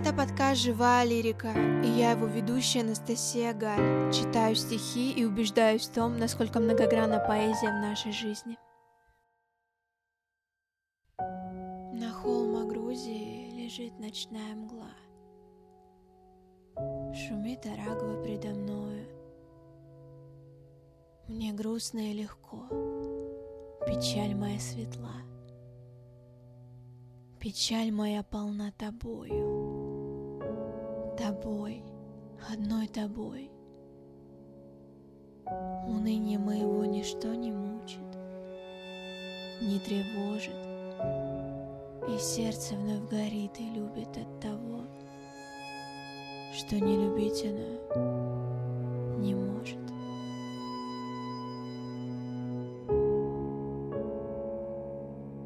Это подкаст «Живая лирика», и я его ведущая Анастасия Галь. Читаю стихи и убеждаюсь в том, насколько многогранна поэзия в нашей жизни. На холма Грузии лежит ночная мгла. Шумит Арагва предо мною. Мне грустно и легко, печаль моя светла. Печаль моя полна тобою, тобой, одной тобой. Уныние моего ничто не мучит, не тревожит, и сердце вновь горит и любит от того, что не любить оно.